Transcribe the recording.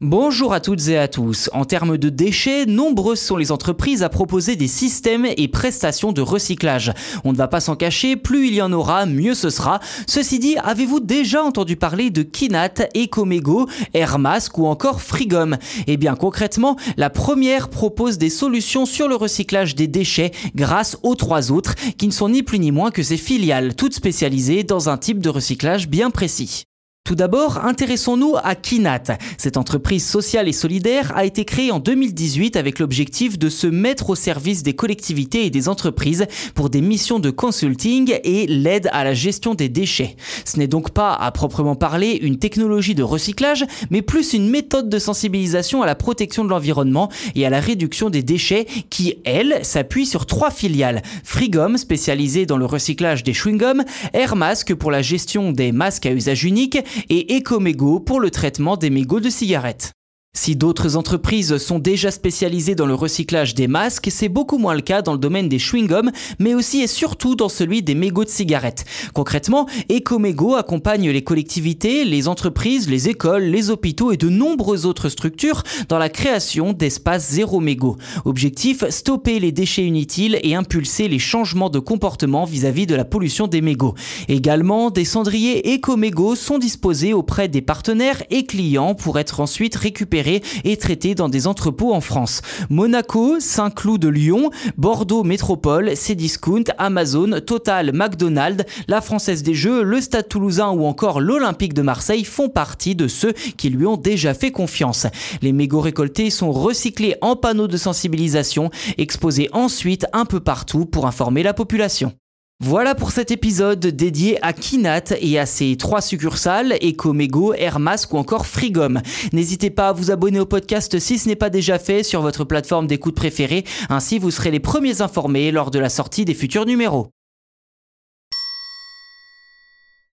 Bonjour à toutes et à tous. En termes de déchets, nombreuses sont les entreprises à proposer des systèmes et prestations de recyclage. On ne va pas s'en cacher, plus il y en aura, mieux ce sera. Ceci dit, avez-vous déjà entendu parler de Kinat, Ecomego, Airmask ou encore Frigom? Eh bien concrètement, la première propose des solutions sur le recyclage des déchets grâce aux trois autres qui ne sont ni plus ni moins que ses filiales, toutes spécialisées dans un type de recyclage bien précis. Tout d'abord, intéressons-nous à Kinat. Cette entreprise sociale et solidaire a été créée en 2018 avec l'objectif de se mettre au service des collectivités et des entreprises pour des missions de consulting et l'aide à la gestion des déchets. Ce n'est donc pas à proprement parler une technologie de recyclage, mais plus une méthode de sensibilisation à la protection de l'environnement et à la réduction des déchets qui, elle, s'appuie sur trois filiales. Frigom, spécialisée dans le recyclage des chewing-gums, Airmask pour la gestion des masques à usage unique et Ecomego pour le traitement des mégots de cigarettes. Si d'autres entreprises sont déjà spécialisées dans le recyclage des masques, c'est beaucoup moins le cas dans le domaine des chewing-gums, mais aussi et surtout dans celui des mégots de cigarettes. Concrètement, Ecomego accompagne les collectivités, les entreprises, les écoles, les hôpitaux et de nombreuses autres structures dans la création d'espaces zéro mégots. Objectif, stopper les déchets inutiles et impulser les changements de comportement vis-à-vis de la pollution des mégots. Également, des cendriers Ecomego sont disposés auprès des partenaires et clients pour être ensuite récupérés et traités dans des entrepôts en France. Monaco, Saint-Cloud de Lyon, Bordeaux Métropole, Cdiscount, Amazon, Total, McDonald's, la Française des Jeux, le Stade Toulousain ou encore l'Olympique de Marseille font partie de ceux qui lui ont déjà fait confiance. Les mégots récoltés sont recyclés en panneaux de sensibilisation, exposés ensuite un peu partout pour informer la population. Voilà pour cet épisode dédié à Kinat et à ses trois succursales, Ecomego, Airmask ou encore Frigom. N'hésitez pas à vous abonner au podcast si ce n'est pas déjà fait sur votre plateforme d'écoute préférée, ainsi vous serez les premiers informés lors de la sortie des futurs numéros.